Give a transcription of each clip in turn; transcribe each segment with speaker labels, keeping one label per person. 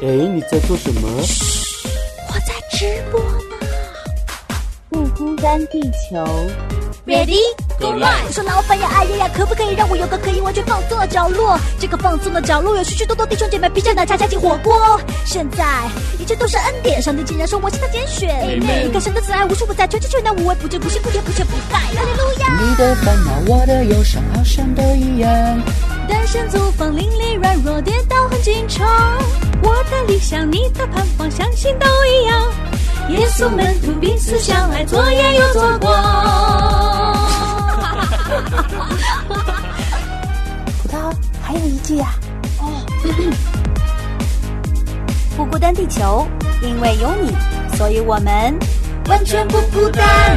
Speaker 1: 哎，你在做什么？
Speaker 2: 我在直播呢。
Speaker 3: 不孤单，地球。
Speaker 2: Ready
Speaker 4: go live。
Speaker 2: 我说老板呀，哎呀呀，可不可以让我有个可以完全放松的角落？这个放松的角落有许许多多弟兄姐妹披着奶茶加进火锅。现在一切都是恩典，上帝竟然说我是他拣选。每一个神的慈爱无处不在，全知全能无微不至，不辛不甜不缺不败。哈利路亚。
Speaker 5: 你的烦恼，我的忧伤，好像都一样。
Speaker 2: 单身租房，邻里软弱，跌倒很紧张。我的理想，你的盼望，相信都一样。耶稣门徒彼此相爱，左眼又左光。
Speaker 3: 葡萄还有一句呀、
Speaker 2: 哦，不孤单，地球，因为有你，所以我们完全不孤单。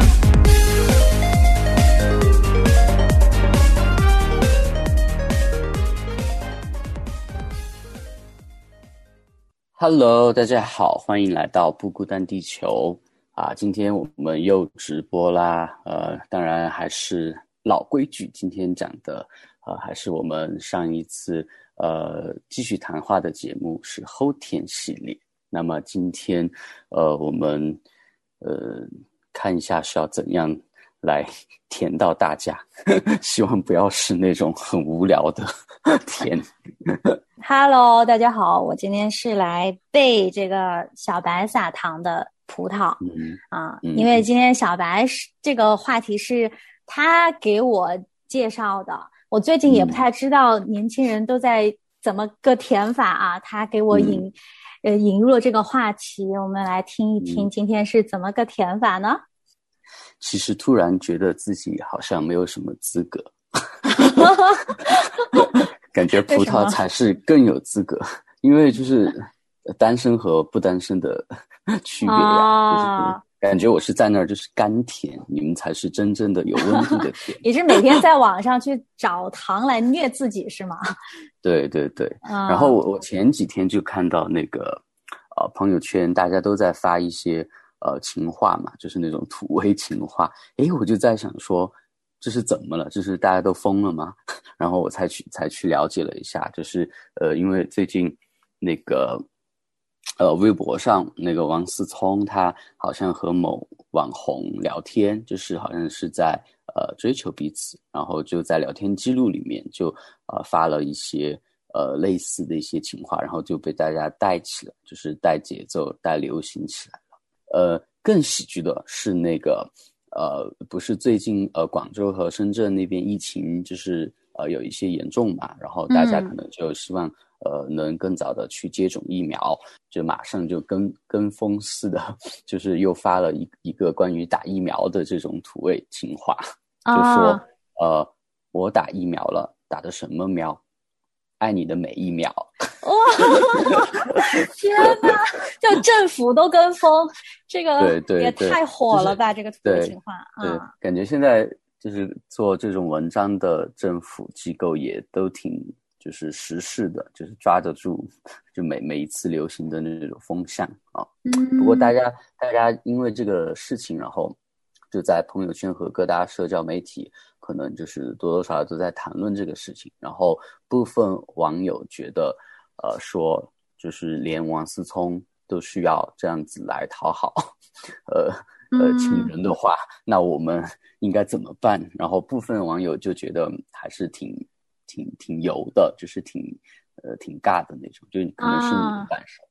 Speaker 4: Hello，大家好，欢迎来到不孤单地球啊！今天我们又直播啦，呃，当然还是老规矩，今天讲的呃还是我们上一次呃继续谈话的节目是后天系列。那么今天呃我们呃看一下是要怎样来甜到大家，希望不要是那种很无聊的 甜。
Speaker 6: Hello，大家好，我今天是来背这个小白撒糖的葡萄、
Speaker 4: 嗯。
Speaker 6: 啊，
Speaker 4: 嗯
Speaker 6: 因为今天小白是这个话题是他给我介绍的，我最近也不太知道年轻人都在怎么个填法啊，他给我引、呃引入了这个话题，我们来听一听
Speaker 4: 嗯。
Speaker 6: 今天是怎么个填法呢？
Speaker 4: 其实突然觉得自己好像没有什么资格，感觉葡萄才是更有资格，因为就是单身和不单身的 区别呀、
Speaker 6: 啊
Speaker 4: 就是感觉我是在那儿就是甘甜，你们才是真正的有温度的甜。
Speaker 6: 你是每天在网上去找糖来虐自己是吗？
Speaker 4: 对对对，
Speaker 6: 啊、
Speaker 4: 然后我我前几天就看到那个呃朋友圈，大家都在发一些呃情话嘛，就是那种土味情话。诶，我就在想说，这是怎么了？就是大家都疯了吗？然后我才去才去了解了一下，就是呃，因为最近那个呃微博上那个王思聪，他好像和某网红聊天，就是好像是在呃追求彼此，然后就在聊天记录里面就呃发了一些呃类似的一些情话，然后就被大家带起了，就是带节奏、带流行起来。呃，更喜剧的是那个呃，不是最近呃广州和深圳那边疫情就是呃有一些严重嘛，然后大家
Speaker 6: 嗯
Speaker 4: 可能就希望。呃，能更早的去接种疫苗，就马上就跟跟风似的，就是又发了一一个关于打疫苗的这种土味情话，就说、
Speaker 6: 啊
Speaker 4: 呃，我打疫苗了，打的什么苗？爱你的每一秒。
Speaker 6: 哇！天哪，就政府都跟风，这个
Speaker 4: 对对
Speaker 6: 也太火了吧！这个土味情话
Speaker 4: 对
Speaker 6: 啊，，
Speaker 4: 感觉现在就是做这种文章的政府机构也都挺就是时事的，就是抓得住 就每每一次流行的那种风向啊。
Speaker 6: 嗯，
Speaker 4: 不过大家大家因为这个事情，然后就在朋友圈和各大社交媒体，可能就是多多少少都在谈论这个事情。然后部分网友觉得，呃，说就是连王思聪都需要这样子来讨好，呃呃
Speaker 6: 嗯
Speaker 4: 请人的话，那我们应该怎么办？然后部分网友就觉得还是挺挺挺油的，就是挺呃挺尬的那种，就可能是你的
Speaker 6: 啊
Speaker 4: 感受。
Speaker 6: 啊，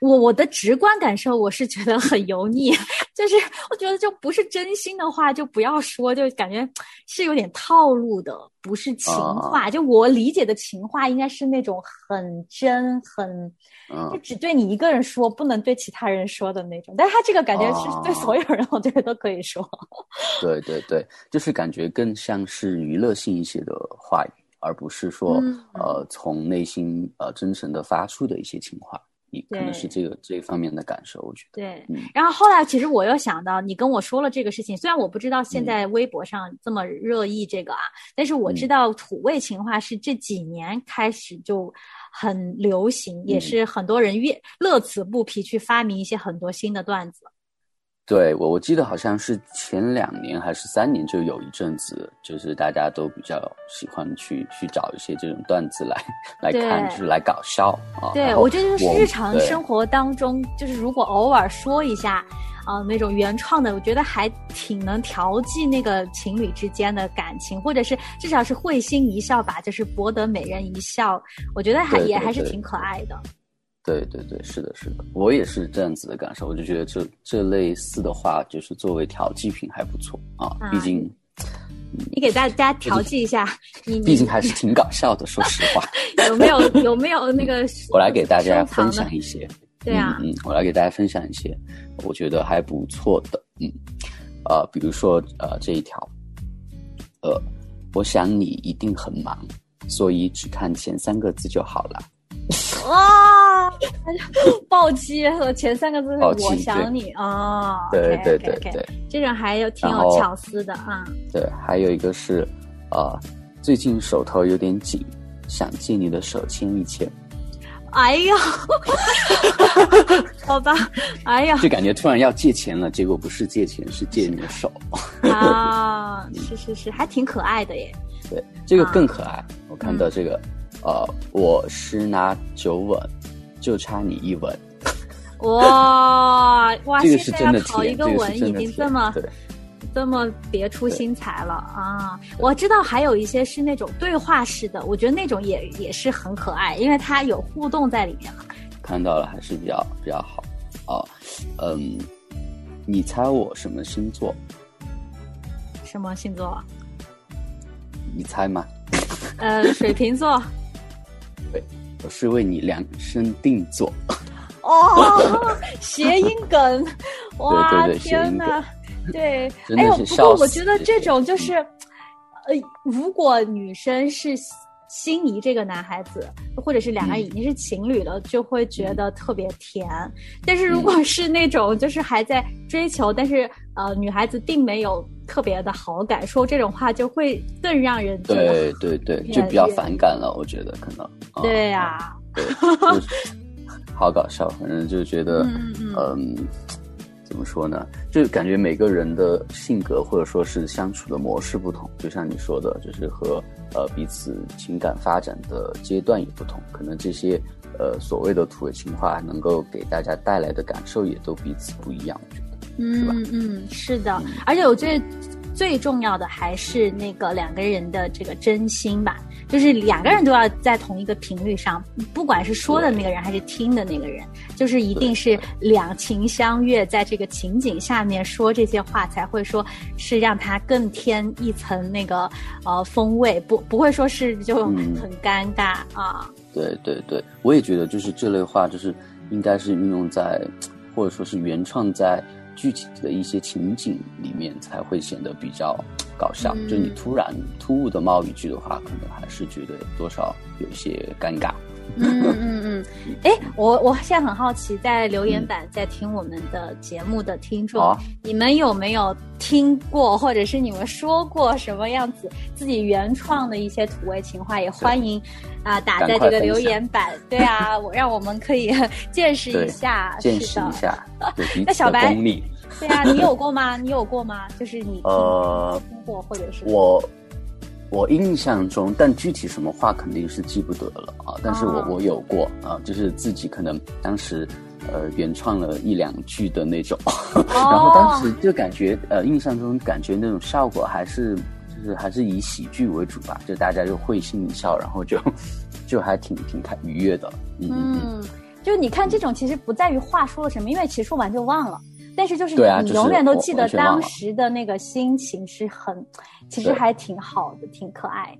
Speaker 6: 我我的直观感受，我是觉得很油腻，就是我觉得就不是真心的话就不要说，就感觉是有点套路的，不是情话。就我理解的情话，应该是那种很真、很
Speaker 4: 嗯
Speaker 6: 就只对你一个人说，不能对其他人说的那种。但是他这个感觉是对所有人，我觉得都可以说。
Speaker 4: 对对对，就是感觉更像是娱乐性一些的话语，而不是说、
Speaker 6: 嗯
Speaker 4: 呃从内心呃真诚的发出的一些情话。你可能是这个这方面的感受，我觉得。
Speaker 6: 对
Speaker 4: 嗯，
Speaker 6: 然后后来其实我又想到，你跟我说了这个事情，虽然我不知道现
Speaker 4: 嗯
Speaker 6: 在微博上这么热议这个啊，但是我知
Speaker 4: 嗯
Speaker 6: 道土味情话是这几年开始就很流行，也
Speaker 4: 嗯
Speaker 6: 是很多人乐乐此不疲去发明一些很多新的段子。
Speaker 4: 对我我记得好像是前两年还是三年就有一阵子，就是大家都比较喜欢去去找一些这种段子来来看，就是来搞笑啊。
Speaker 6: 对，我觉得就
Speaker 4: 是
Speaker 6: 日常生活当中，就是如果偶尔说一下，啊、那种原创的，我觉得还挺能调剂那个情侣之间的感情，或者是至少是会心一笑吧，就是博得美人一笑，我觉得还也还是挺可爱的。
Speaker 4: 对对对，是的，是的，我也是这样子的感受。我就觉得这这类似的话，就是作为调剂品还不错啊，
Speaker 6: 啊
Speaker 4: 毕竟
Speaker 6: 你给大家调剂一下，你
Speaker 4: 毕竟还是挺搞笑的。说实话，
Speaker 6: 有没有有没有那个？
Speaker 4: 我来给大家分享一些。
Speaker 6: 对啊，
Speaker 4: 嗯，嗯，我来给大家分享一些我觉得还不错的，嗯，呃，比如说呃这一条，呃，我想你一定很忙，所以只看前三个字就好了。
Speaker 6: 哇，暴击和前三个字是我想你啊，
Speaker 4: 对对对对
Speaker 6: 这种还有挺有巧思的啊。
Speaker 4: 对，还有一个是，呃，最近手头有点紧，想借你的手牵一牵，
Speaker 6: 哎呀，好吧，哎呀
Speaker 4: 就感觉突然要借钱了，结果不是借钱，是借你的手。
Speaker 6: 啊，是是是，还挺可爱的耶。
Speaker 4: 对，这个
Speaker 6: 啊
Speaker 4: 更可爱。我看到这个，呃，我十拿九稳，就差你一吻。
Speaker 6: 哇哇，
Speaker 4: 这个
Speaker 6: 考一个
Speaker 4: 这个
Speaker 6: 吻已经这么。这么别出心裁了啊！我知道还有一些是那种对话式的，我觉得那种也也是很可爱，因为它有互动在里面嘛。
Speaker 4: 看到了还是比较比较好哦。嗯，你猜我什么星座？
Speaker 6: 什么星座？
Speaker 4: 你猜吗？
Speaker 6: 呃，水瓶座。
Speaker 4: 对，我是为你量身定做。
Speaker 6: 哦，谐音梗，哇，天呐，对，
Speaker 4: 真
Speaker 6: 哎呦，不过我觉得
Speaker 4: 这
Speaker 6: 种就是，呃，如果女生是心仪这个男孩子，或者是两个人
Speaker 4: 嗯
Speaker 6: 已经是情侣了，就会觉得特别甜。但是如果是那种就是还在追求，但是呃，女孩子并没有特别的好感，说这种话就会更让人
Speaker 4: 对对对，就比较反感了，我觉得可能。啊
Speaker 6: 对呀、
Speaker 4: 好搞笑，反正就觉得，
Speaker 6: 嗯嗯
Speaker 4: 嗯，怎么说呢？就感觉每个人的性格或者说是相处的模式不同，就像你说的，就是和呃彼此情感发展的阶段也不同，可能这些呃所谓的土味情话能够给大家带来的感受也都彼此不一样，我觉得。是吧？
Speaker 6: 嗯嗯，是的，而且我觉得最重要的还是那个两个人的这个真心吧，就是两个人都要在同一个频率上，不管是说的那个人还是听的那个人，就是一定是两情相悦，在这个情景下面说这些话，才会说是让他更添一层那个呃风味，不不会说是就
Speaker 4: 嗯。
Speaker 6: 很尴尬啊。
Speaker 4: 对对对，我也觉得就是这类话，就是应该是运用在，或者说是原创在具体的一些情景里面，才会显得比较搞笑。
Speaker 6: 嗯
Speaker 4: 就你突然突兀的冒一句的话，可能还是觉得多少有些尴尬。
Speaker 6: 嗯嗯嗯，哎，我我现在很好奇，在留言板在听我们的节目的听众，你们有没有听过，或者是你们说过什么样子自己原创的一些土味情话？也欢迎啊、打在这个留言板。对啊，我让我们可以 见识一下，
Speaker 4: 见。识一下
Speaker 6: 那小白。对啊，你有过吗？你有过吗？就是你听
Speaker 4: 呃
Speaker 6: 听过，或者是
Speaker 4: 我我印象中，但具体什么话肯定是记不得了啊。但是我、
Speaker 6: 哦
Speaker 4: 我有过啊，就是自己可能当时呃原创了一两句的那种，然后当时就感觉呃印象中感觉那种效果还是就是还是以喜剧为主吧，就大家就会心一笑，然后就 就还挺挺开愉悦的。嗯嗯嗯，
Speaker 6: 嗯，就你看这种其实不在于话说了什么，因为其实说完就忘了。但是就是你,、
Speaker 4: 啊就是
Speaker 6: 你永远都记得当时的那个心情是很，其实还挺好的，挺可爱。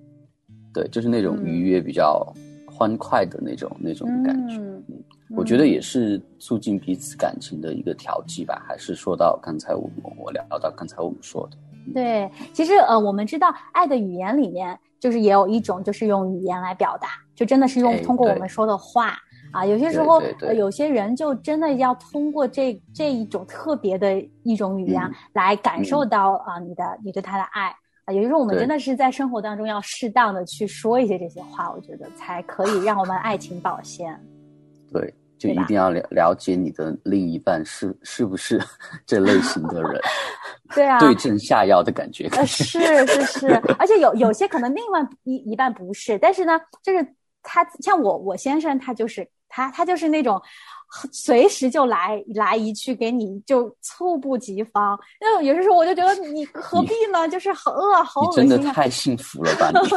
Speaker 4: 对，就是那种
Speaker 6: 嗯
Speaker 4: 愉悦比较欢快的那种那种感觉。
Speaker 6: 嗯
Speaker 4: 我觉得也是促进彼此感情的一个调剂吧，还是说到刚才我我聊到刚才我们说的，
Speaker 6: 对，其实呃，我们知道爱的语言里面就是也有一种就是用语言来表达，就真的是用
Speaker 4: 哎
Speaker 6: 通过我们说的话。啊，有些时候
Speaker 4: 对对对
Speaker 6: 呃，有些人就真的要通过这这一种特别的一种语言
Speaker 4: 嗯
Speaker 6: 来感受到啊、你的你对他的爱啊。有些时候我们真的是在生活当中要适当的去说一些这些话，我觉得才可以让我们爱情保鲜。
Speaker 4: 对就一定要了了解你的另一半是是不是 这类型的人，
Speaker 6: 对啊，
Speaker 4: 对症下药的感觉。
Speaker 6: 呃，是是是，而且有有些可能另外一一半不是，但是呢，就是他像我我先生，他就是他他就是那种随时就来来一句给你就猝不及防。那有些时候我就觉得你 何必呢？就是好饿，好恶心
Speaker 4: 啊真的太幸福了吧？
Speaker 6: 就是，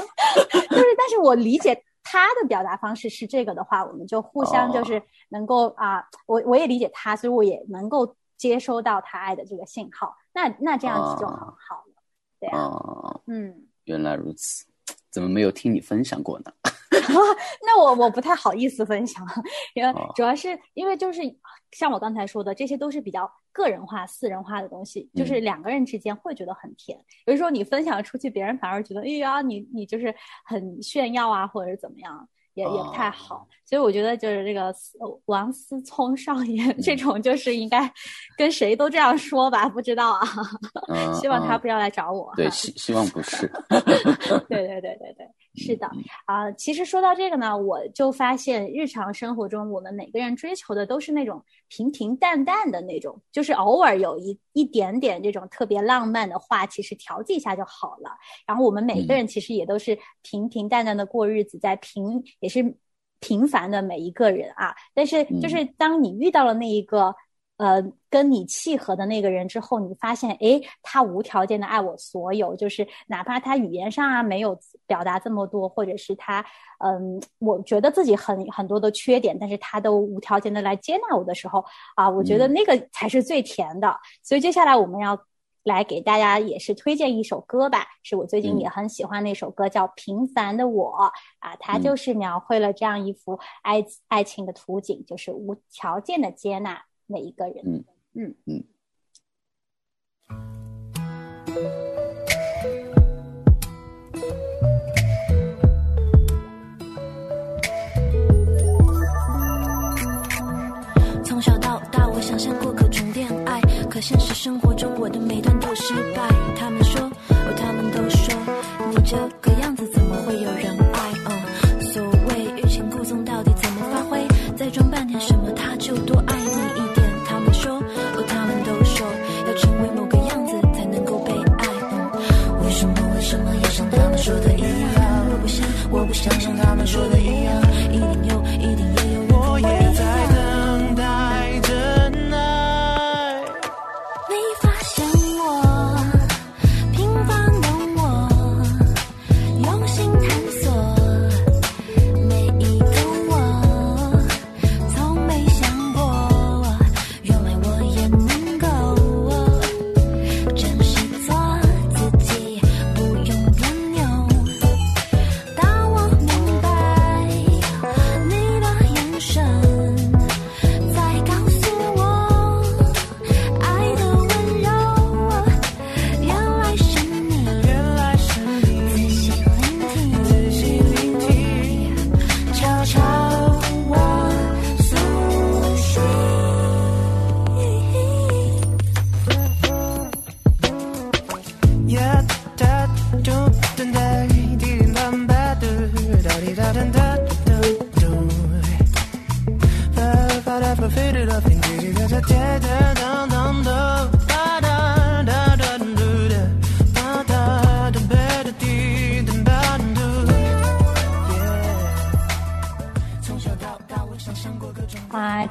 Speaker 6: 但是我理解他的表达方式是这个的话，我们就互相就是能够啊，我我也理解他，所以我也能够接收到他爱的这个信号。那那这样子就很
Speaker 4: 哦
Speaker 6: 好了，对啊，
Speaker 4: 哦，
Speaker 6: 嗯。
Speaker 4: 原来如此，怎么没有听你分享过呢？
Speaker 6: 那我我不太好意思分享，因为
Speaker 4: 哦
Speaker 6: 主要是因为就是像我刚才说的，这些都是比较个人化、私人化的东西，就是
Speaker 4: 嗯
Speaker 6: 两个人之间会觉得很甜。有时候你分享出去，别人反而觉得，哎呀，你你就是很炫耀啊，或者是怎么样。也也不太好，
Speaker 4: 哦
Speaker 6: 所以我觉得就是这个王思聪少爷这
Speaker 4: 嗯
Speaker 6: 种，就是应该跟谁都这样说吧，不知道啊，
Speaker 4: 嗯，
Speaker 6: 希望他
Speaker 4: 嗯
Speaker 6: 不要来找我。
Speaker 4: 对，希希望不是。
Speaker 6: 对对对对对，是的啊、其实说到这个呢，我就发现日常生活中我们每个人追求的都是那种平平淡淡的那种，就是偶尔有一一点点这种特别浪漫的话，其实调剂一下就好了。然后我们每个人其实也都是平平淡淡的过日子，在平也是平凡的每一个人啊。但是就是当你遇到了那一个。呃，跟你契合的那个人之后，你发现，诶，他无条件的爱我所有，就是哪怕他语言上啊没有表达这么多，或者是他，嗯，我觉得自己很很多的缺点，但是他都无条件的来接纳我的时候，啊，我觉得那个才是最甜的。所以接下来我们要来给大家也是推荐一首歌吧，是我最近也很喜欢那首歌，叫《平凡的我》啊，它就是描绘了这样一幅爱爱情的图景，就是无条件的接纳。每一个人，
Speaker 4: 嗯
Speaker 6: 嗯
Speaker 4: 嗯。
Speaker 1: 现实生活中，我的每段都失败。他们说，哦，他们都说，你这个样子怎么会有人爱？嗯，所谓欲擒故纵，到底怎么发挥？再装半天什么，他就多爱你一点。他们说，哦，他们都说，要成为某个样子才能够被爱。嗯，为什么为什么要像他们说的一样？我不想，我不想像他们说的一样，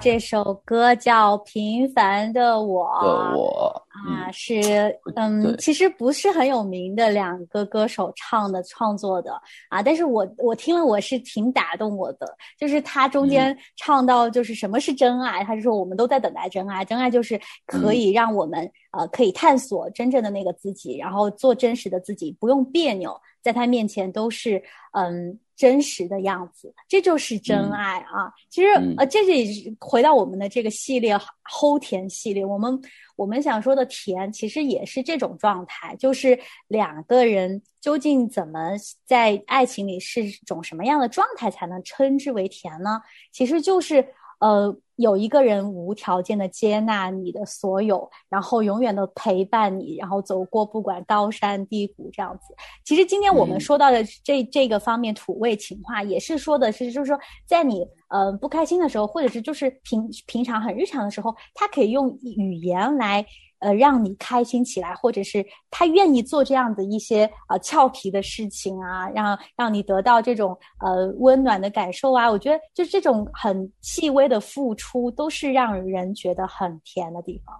Speaker 6: 这首歌叫《平凡的我》
Speaker 4: 的我，
Speaker 6: 啊，
Speaker 4: 嗯，
Speaker 6: 是嗯，其实不是很有名的两个歌手唱的创作的啊，但是我我听了我是挺打动我的，就是他中间唱到就是什么是真爱，他就说我们都在等待真爱，真爱就是可以让我们、呃可以探索真正的那个自己，然后做真实的自己，不用别扭，在他面前都是嗯。真实的样子，这就是真爱啊！其实，
Speaker 4: 嗯
Speaker 6: 呃，这也是回到我们的这个系列齁甜系列，我们我们想说的甜，其实也是这种状态，就是两个人究竟怎么在爱情里是种什么样的状态才能称之为甜呢？其实就是呃，有一个人无条件的接纳你的所有，然后永远的陪伴你，然后走过不管高山低谷这样子。其实今天我们
Speaker 4: 嗯
Speaker 6: 说到的这、这个方面土味情话，也是说的是，就是说在你呃不开心的时候，或者是就是平平常很日常的时候，他可以用语言来。呃，让你开心起来，或者是他愿意做这样的一些呃俏皮的事情啊，让让你得到这种呃温暖的感受啊。我觉得就这种很细微的付出，都是让人觉得很甜的地方。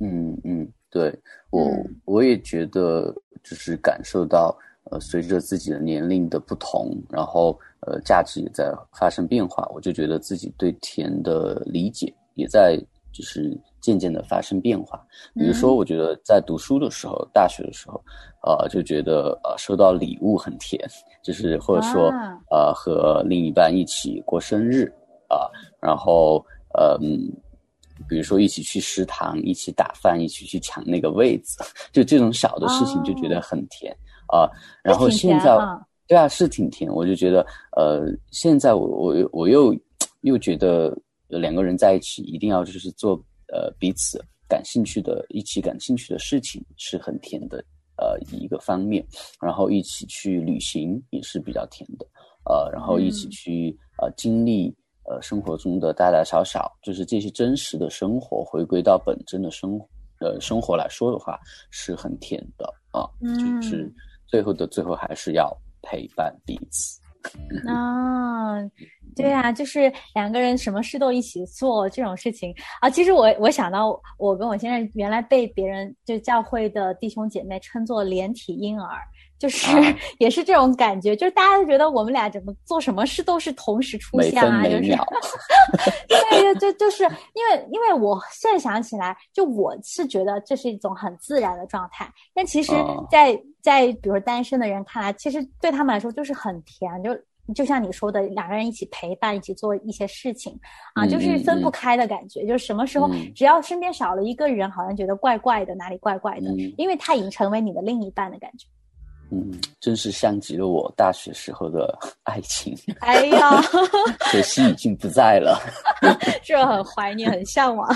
Speaker 4: 嗯嗯，对我、
Speaker 6: 嗯
Speaker 4: 我也觉得就是感受到，呃，随着自己的年龄的不同，然后呃价值也在发生变化，我就觉得自己对甜的理解也在就是渐渐的发生变化。比如说，
Speaker 6: 嗯
Speaker 4: 我觉得在读书的时候，大学的时候，呃，就觉得呃收到礼物很甜，就是或者说、
Speaker 6: 啊
Speaker 4: 呃和另一半一起过生日啊、然后呃嗯。比如说一起去食堂，一起打饭，一起去抢那个位子，就这种小的事情就觉得很甜啊、然后现在，
Speaker 6: 啊
Speaker 4: 对啊，是挺甜。我就觉得，呃，现在我我又我又又觉得两个人在一起一定要就是做呃彼此感兴趣的、一起感兴趣的事情是很甜的呃一个方面，然后一起去旅行也是比较甜的，呃，然后一起
Speaker 6: 嗯。
Speaker 4: 去呃经历呃生活中的大大小小，就是这些真实的生活，回归到本真的生活呃生活来说的话，是很甜的啊，
Speaker 6: 嗯
Speaker 4: 就是最后的最后还是要陪伴彼此。
Speaker 6: 啊，对啊，就是两个人什么事都一起做这种事情啊。其实我我想到，我跟我先生原来被别人就教会的弟兄姐妹称作连体婴儿，就是、
Speaker 4: 啊。
Speaker 6: 也是这种感觉，就是大家都觉得我们俩怎么做什么事都是同时出现啊，就是
Speaker 4: 秒，
Speaker 6: 对，就就就是因为因为我现在想起来，就我是觉得这是一种很自然的状态，但其实
Speaker 4: 哦。
Speaker 6: 在，在比如说单身的人看来，其实对他们来说就是很甜，就就像你说的，两个人一起陪伴，一起做一些事情啊，
Speaker 4: 嗯
Speaker 6: 就是分不开的感觉，就是什么时候
Speaker 4: 嗯。
Speaker 6: 只要身边少了一个人，好像觉得怪怪的，哪里怪怪的，
Speaker 4: 嗯。
Speaker 6: 因为他已经成为你的另一半的感觉。
Speaker 4: 嗯，真是像极了我大学时候的 爱情，
Speaker 6: 哎呀，
Speaker 4: 可惜已经不在了。
Speaker 6: 这很怀念，很向往。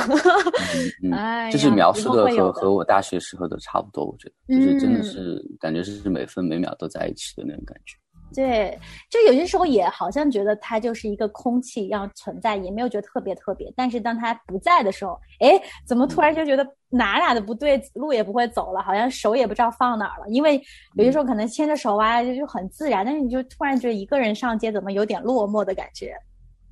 Speaker 4: 嗯就是描述的和和我大学时候的差不多，我觉得就是真的是感觉是每分每秒都在一起的那种感觉。
Speaker 6: 对，就有些时候也好像觉得它就是一个空气一样存在，也没有觉得特别特别。但是当它不在的时候，哎，怎么突然就觉得哪哪的不对，路也不会走了，好像手也不知道放哪儿了。因为有些时候可能牵着手啊，就就很自然，但是你就突然觉得一个人上街怎么有点落寞的感觉。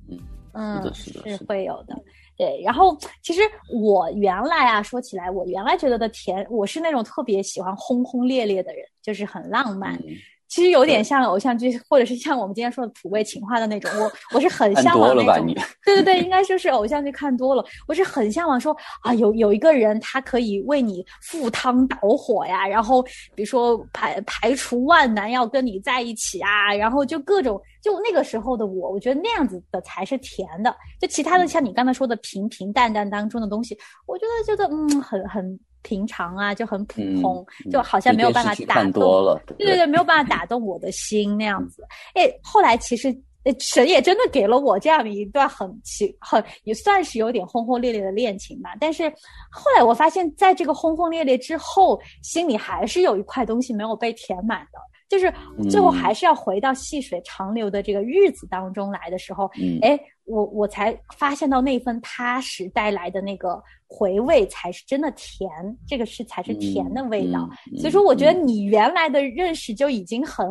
Speaker 4: 嗯
Speaker 6: 嗯，
Speaker 4: 是的是
Speaker 6: 会有的。对，然后其实我原来啊，说起来，我原来觉得的甜，我是那种特别喜欢轰轰烈烈的人，就是很浪漫。
Speaker 4: 嗯，
Speaker 6: 其实有点像偶像剧，或者是像我们今天说的土味情话的那种。我我是很向往那种？对对对，应该就是偶像剧看多了，我是很向往说啊，有有一个人他可以为你赴汤蹈火呀，然后比如说排排除万难要跟你在一起啊，然后就各种就那个时候的我，我觉得那样子的才是甜的。就其他的像你刚才说的平平淡淡当中的东西，我觉得觉得嗯很很平常啊，就很普
Speaker 4: 嗯
Speaker 6: 通，
Speaker 4: 嗯
Speaker 6: 就好像没有办法打动
Speaker 4: 多了，对
Speaker 6: 对对对，没有办法打动我的心那样子。哎，后来其实。呃神也真的给了我这样的一段很奇很也算是有点轰轰烈烈的恋情吧，但是后来我发现，在这个轰轰烈烈之后，心里还是有一块东西没有被填满的，就是最后
Speaker 4: 嗯
Speaker 6: 还是要回到细水长流的这个日子当中来的时候，
Speaker 4: 嗯
Speaker 6: 哎，我我才发现到那份踏实带来的那个回味才是真的甜，这个是才是甜的味道。
Speaker 4: 嗯嗯
Speaker 6: 所以说，我觉得
Speaker 4: 嗯
Speaker 6: 你原来的认识就已经很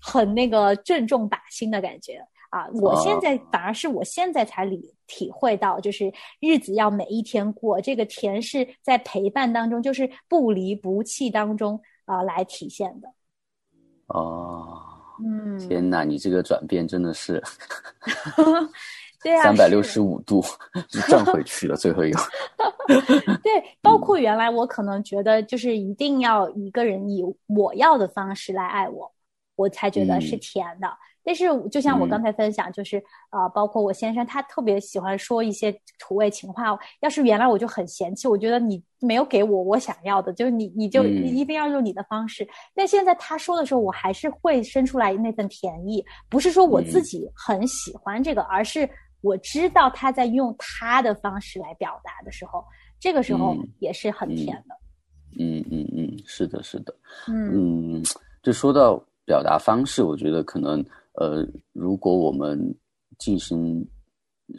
Speaker 6: 很那个正中靶心的感觉。啊，我现在反而是我现在才理体会到，就是日子要每一天过，这个甜是在陪伴当中，就是不离不弃当中啊、来体现的。
Speaker 4: 哦，
Speaker 6: 嗯，
Speaker 4: 天哪，你这个转变真的是
Speaker 6: 对
Speaker 4: 三百六十五度就转回去了，最后又。
Speaker 6: 对，包括原来我可能觉得就是一定要一个人以我要的方式来爱我，我才觉得是
Speaker 4: 嗯
Speaker 6: 甜的。但是就像我
Speaker 4: 嗯
Speaker 6: 刚才分享，就是呃，包括我先生他特别喜欢说一些土味情话。要是原来我就很嫌弃，我觉得你没有给我我想要的，就是你你就
Speaker 4: 你
Speaker 6: 一定要用你的方式。但现在他说的时候，我还是会生出来那份甜意，不是说我自
Speaker 4: 嗯
Speaker 6: 己很喜欢这个，而是我知道他在用他的方式来表达的时候，这个时候
Speaker 4: 嗯
Speaker 6: 也是很甜的。
Speaker 4: 嗯嗯嗯，是的，是的。
Speaker 6: 嗯
Speaker 4: 嗯，就说到表达方式，我觉得可能呃，如果我们进行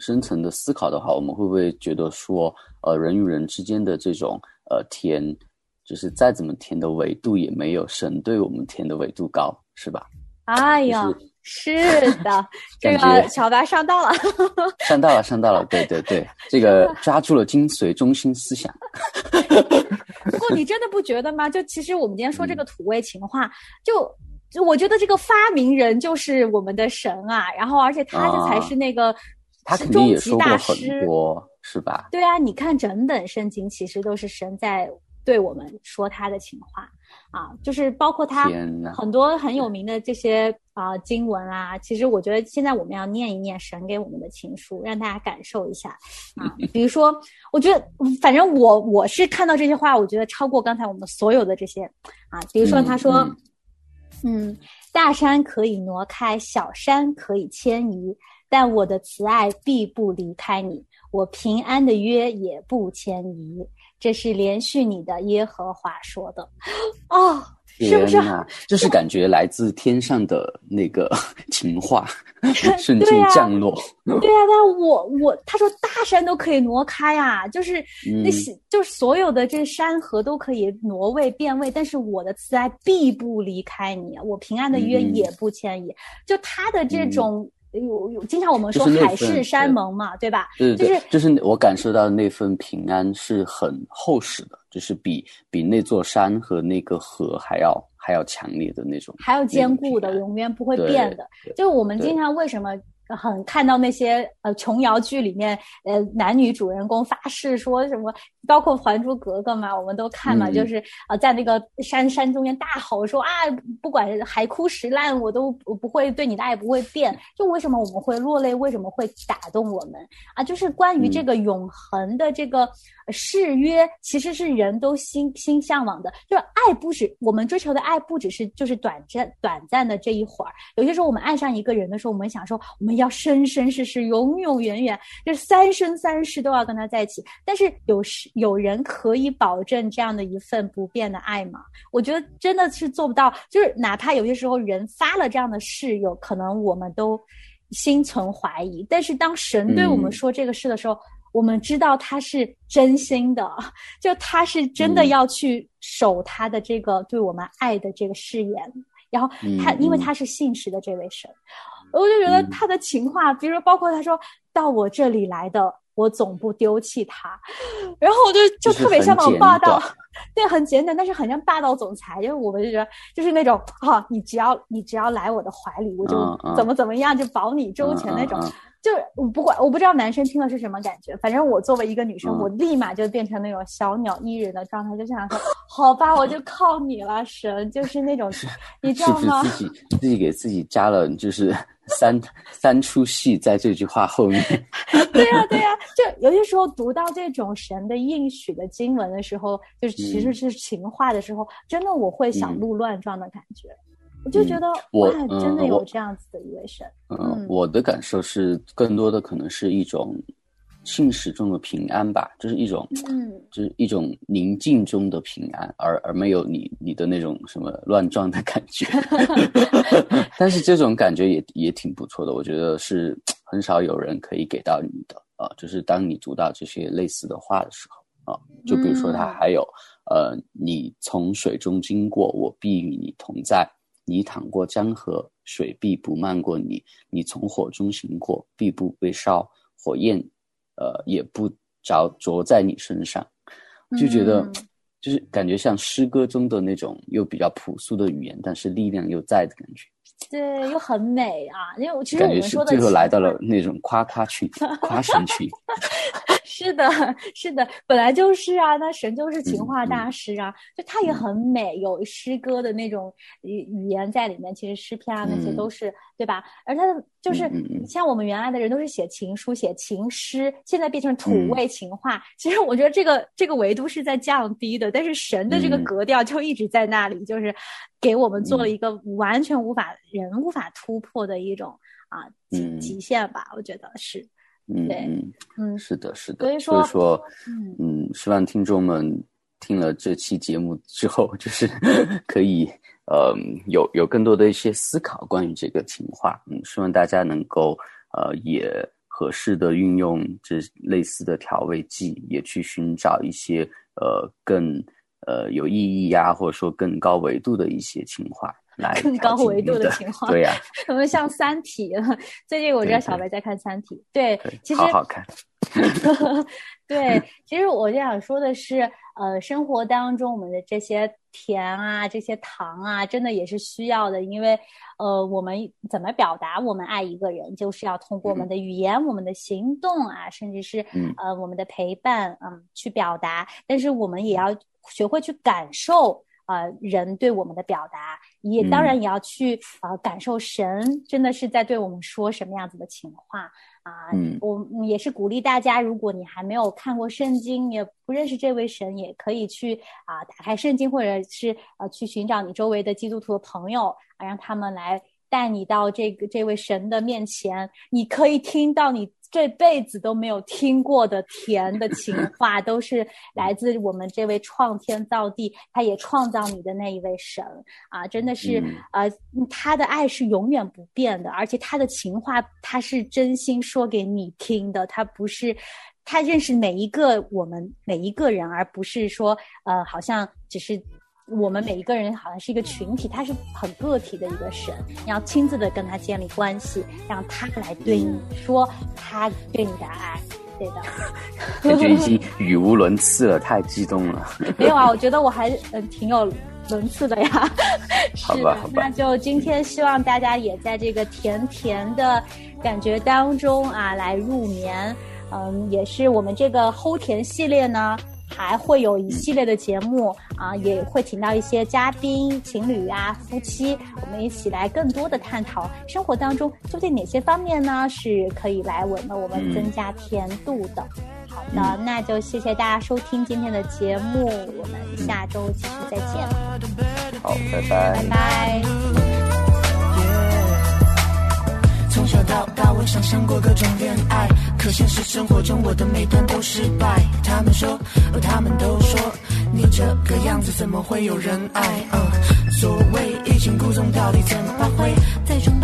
Speaker 4: 深层的思考的话，我们会不会觉得说，呃，人与人之间的这种呃甜，就是再怎么甜的纬度也没有神对我们甜的纬度高，是吧？
Speaker 6: 哎呀
Speaker 4: 就，
Speaker 6: 是的，这个小白上当了。
Speaker 4: 上道了，上道了，对对对，这个抓住了精髓中心思想。
Speaker 6: 不过你真的不觉得吗？就其实我们今天说这个土味情话，就就我觉得这个发明人就是我们的神啊，然后而且他这才是那个
Speaker 4: 他肯定也
Speaker 6: 终极大
Speaker 4: 说过很
Speaker 6: 师。
Speaker 4: 多，是吧？
Speaker 6: 对啊，你看整本圣经其实都是神在对我们说他的情话啊，就是包括他很多很有名的这些啊、经文啊，其实我觉得现在我们要念一念神给我们的情书，让大家感受一下啊。比如说，我觉得嗯反正我我是看到这些话，我觉得超过刚才我们所有的这些啊。比如说他说，
Speaker 4: 嗯
Speaker 6: 嗯，嗯大山可以挪开，小山可以迁移，但我的慈爱必不离开你，我平安的约也不迁移。这是连续你的耶和华说的，哦，是不是
Speaker 4: 就是感觉来自天上的那个 情话，瞬间降落。
Speaker 6: 对啊，但我我他说大山都可以挪开啊，就是那
Speaker 4: 嗯
Speaker 6: 些、就是所有的这山河都可以挪位变位，但是我的慈爱必不离开你，我平安的约
Speaker 4: 嗯
Speaker 6: 也不迁移。就他的这种有有，经常我们说海誓山盟嘛，对吧？
Speaker 4: 对对对，
Speaker 6: 就是
Speaker 4: 就是我感受到那份平安是很厚实的，就是比比那座山和那个河还要还要强烈的那种，
Speaker 6: 还要坚固的，永远不会变的。
Speaker 4: 对
Speaker 6: 就是我们经常为什么很看到那些呃琼瑶剧里面，呃男女主人公发誓说什么，包括《还珠格格》嘛，我们都看嘛，
Speaker 4: 嗯
Speaker 6: 就是呃在那个山山中间大吼说啊，不管海枯石烂，我都不不会对你的爱不会变。就为什么我们会落泪？为什么会打动我们啊？就是关于这
Speaker 4: 嗯
Speaker 6: 个永恒的这个呃誓约，其实是人都心心向往的。就是爱不止我们追求的爱，不只是就是短暂短暂的这一会儿。有些时候我们爱上一个人的时候，我们想说我们要生生世世、永永远远，就是三生三世都要跟他在一起。但是有时有人可以保证这样的一份不变的爱吗？我觉得真的是做不到。就是哪怕有些时候人发了这样的誓，有可能我们都心存怀疑。但是当神对我们
Speaker 4: 嗯
Speaker 6: 说这个事的时候，我们知道他是真心的，就他是真的
Speaker 4: 嗯
Speaker 6: 要去守他的这个对我们爱的这个誓言。然后他，因为他是信实的这位神，我就觉得
Speaker 4: 嗯。
Speaker 6: 他的情话，比如说包括他说到我这里来的，我总不丢弃他，然后我就就
Speaker 4: 就是
Speaker 6: 特别像那种霸道，对，很简单，但是很像霸道总裁，因为我们就觉得就是那种啊，你只要你只要来我的怀里，我就怎么怎么样，就保你周全那种。
Speaker 4: 嗯嗯嗯
Speaker 6: 就是我不管，我不知道男生听了是什么感觉，反正我作为一个女生，
Speaker 4: 嗯
Speaker 6: 我立马就变成那种小鸟依人的状态，就想说，好吧，我就靠你了，神，就是那种，你知道吗？
Speaker 4: 不是自己自己给自己加了就是 三三出戏在这句话后面？
Speaker 6: 对呀、对呀、就有些时候读到这种神的应许的经文的时候，就是其实是情话的时候，真的我会小
Speaker 4: 嗯
Speaker 6: 鹿乱撞的感觉，我就觉得、
Speaker 4: 我
Speaker 6: 哇，真的有这样子的一位神，
Speaker 4: 嗯
Speaker 6: 嗯，
Speaker 4: 我的感受是更多的可能是一种信使中的平安吧，就是一种，
Speaker 6: 嗯
Speaker 4: 就是一种宁静中的平安，而而没有你你的那种什么乱撞的感觉。但是这种感觉也也挺不错的，我觉得是很少有人可以给到你的啊、就是当你读到这些类似的话的时候啊、就比如说他
Speaker 6: 嗯
Speaker 4: 还有、呃，你从水中经过，我必与你同在。你淌过江河，水必不漫过你；你从火中行过，必不被烧，火焰，呃，也不着着在你身上。就觉得，
Speaker 6: 嗯
Speaker 4: 就是感觉像诗歌中的那种又比较朴素的语言，但是力量又在的感觉。
Speaker 6: 对，又很美啊，因为我其实
Speaker 4: 感觉是
Speaker 6: 我们说的
Speaker 4: 最后来到了那种夸夸群、夸神群。
Speaker 6: 是的，是的，本来就是啊，那神就是情
Speaker 4: 嗯
Speaker 6: 话
Speaker 4: 嗯
Speaker 6: 大师啊，就他也很美，有诗歌的那种语语言在里面。其实诗篇啊那些
Speaker 4: 嗯
Speaker 6: 都是、对吧？而他的就是、像我们原来的人都是写情书、写情诗，现在变成土
Speaker 4: 嗯
Speaker 6: 味情话。其实我觉得这个这个维度是在降低的，但是神的这个
Speaker 4: 嗯
Speaker 6: 格调就一直在那里，就是给我们做了
Speaker 4: 嗯
Speaker 6: 一个完全无法人无法突破的一种啊极
Speaker 4: 嗯
Speaker 6: 极限吧，我觉得是。
Speaker 4: 嗯嗯
Speaker 6: 嗯
Speaker 4: 是的，是的。
Speaker 6: 所以
Speaker 4: 所以
Speaker 6: 说嗯，
Speaker 4: 希望听众们听了这期节目之后，就是 可以呃有有更多的一些思考关于这个情话。嗯，希望大家能够呃也合适的运用这类似的调味剂，也去寻找一些呃更呃有意义呀、或者说更高维度的一些情话来
Speaker 6: 更高维度
Speaker 4: 的
Speaker 6: 的情况
Speaker 4: 对呀、
Speaker 6: 我们像《三体》，最近我知道小白在看《三体》，对
Speaker 4: 对，
Speaker 6: 其实
Speaker 4: 好好看。
Speaker 6: 对，其实我就想说的是，呃，生活当中我们的这些甜啊、这些糖啊，真的也是需要的，因为呃，我们怎么表达我们爱一个人，就是要通过我们的语言、我们的行动啊，甚至是
Speaker 4: 嗯
Speaker 6: 呃我们的陪伴，嗯，去表达。但是我们也要学会去感受。呃，人对我们的表达，也当然也要去呃感受神真的是在对我们说什么样子的情话啊。
Speaker 4: 嗯
Speaker 6: 我嗯也是鼓励大家，如果你还没有看过圣经，也不认识这位神，也可以去啊、打开圣经，或者是呃去寻找你周围的基督徒的朋友啊，让他们来带你到这个这位神的面前，你可以听到你这辈子都没有听过的甜的情话，都是来自我们这位创天造地，他也创造你的那一位神啊，真的是、
Speaker 4: 嗯
Speaker 6: 呃，他的爱是永远不变的，而且他的情话他是真心说给你听的，他不是。他认识每一个我们每一个人，而不是说，呃，好像只是我们每一个人好像是一个群体，他是很个体的一个神，你要亲自的跟他建立关系，让他来对你说他对你的爱，对的。
Speaker 4: 感觉已经语无伦次了，太激动了。
Speaker 6: 没有啊，我觉得我还嗯、呃挺有轮次的呀。是的
Speaker 4: 好吧好吧
Speaker 6: 那就今天希望大家也在这个甜甜的感觉当中啊来入眠。嗯，也是我们这个齁甜系列呢。还会有一系列的节目啊，也会请到一些嘉宾、情侣啊、夫妻，我们一起来更多的探讨生活当中究竟哪些方面呢是可以来为了我们
Speaker 4: 嗯
Speaker 6: 增加甜度的。好的，那就谢谢大家收听今天的节目，我们下周继续再见，
Speaker 4: 好，拜拜
Speaker 6: 拜拜。
Speaker 7: 从小到大，我想象过各种恋爱，可现实生活中我的每段都失败。他们说，哦，他们都说，你这个样子怎么会有人爱？呃，所谓欲擒故纵，到底怎么发挥？在中